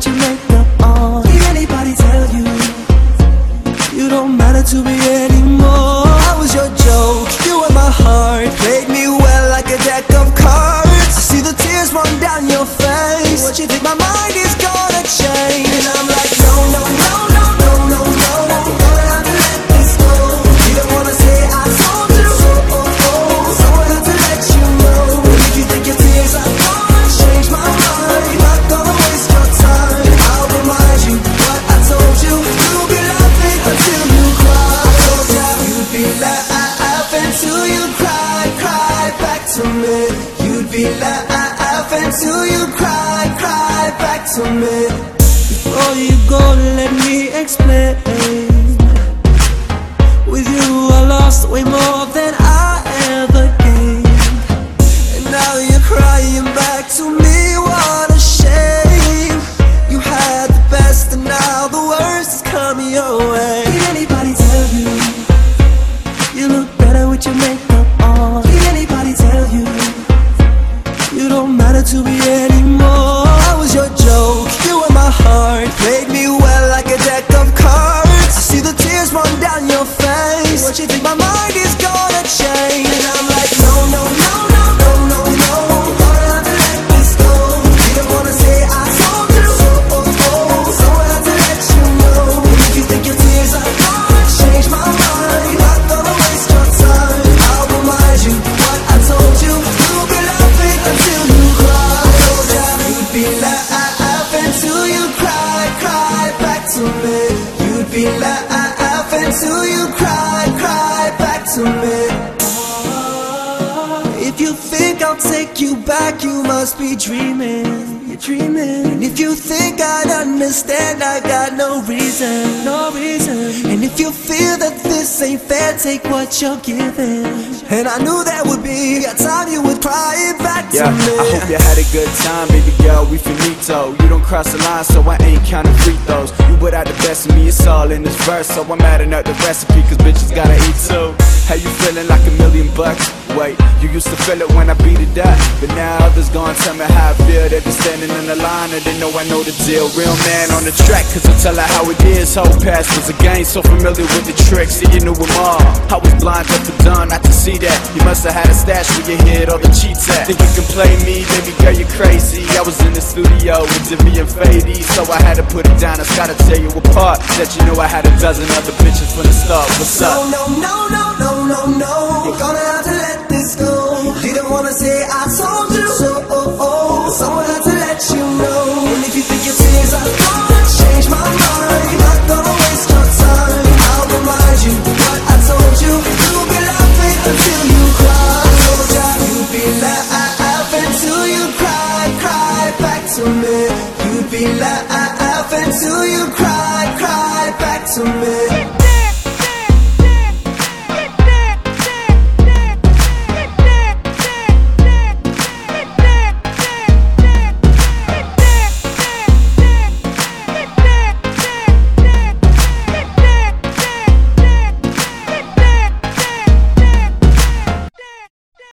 姐妹。You'd be laughing until you cry, cry back to me. Before you go, let me explain. With you, I lost way more than I you think my mind is gonna change? And I'm like, no, no, no, no, no, no, no. Let this go. You don't wanna say I. So I have to let you know. If you think your tears are gonna change my mind, time. I'll remind you what I told you. You'll until you cry. Cry, cry back to me. You'd be you back, you must be dreaming. You're dreaming. And if you think I'd understand, I got no reason, no reason. And if you feel that this ain't fair, take what you're giving. And I knew that would be a time you would cry Yeah. I hope you had a good time, baby girl. We finito. You don't cross the line, so I ain't counting free throws. You without the best of me, it's all in this verse. So I'm adding up the recipe, cause bitches gotta eat too. How you feeling like a million bucks? Wait, you used to feel it when I beat it up. But now others gonna tell me how I feel. They be standing in the line and they know I know the deal. Real man on the track, cause I tell her how it is. Whole past was a game, so familiar with the tricks. See, you knew them all. I was blind up to done, not to see that. You must have had a stash where you hid all the cheats at. Think you can play me, baby girl, you're crazy. I was in the studio with Jimmy and Faydee, so I had to put it down. I gotta tear you apart. That you know I had a dozen other bitches from the start. What's No, up? no, no, no, no, no, no. You're gonna have to let this go. Didn't wanna say You'd be laughing until you cry, cry back to me.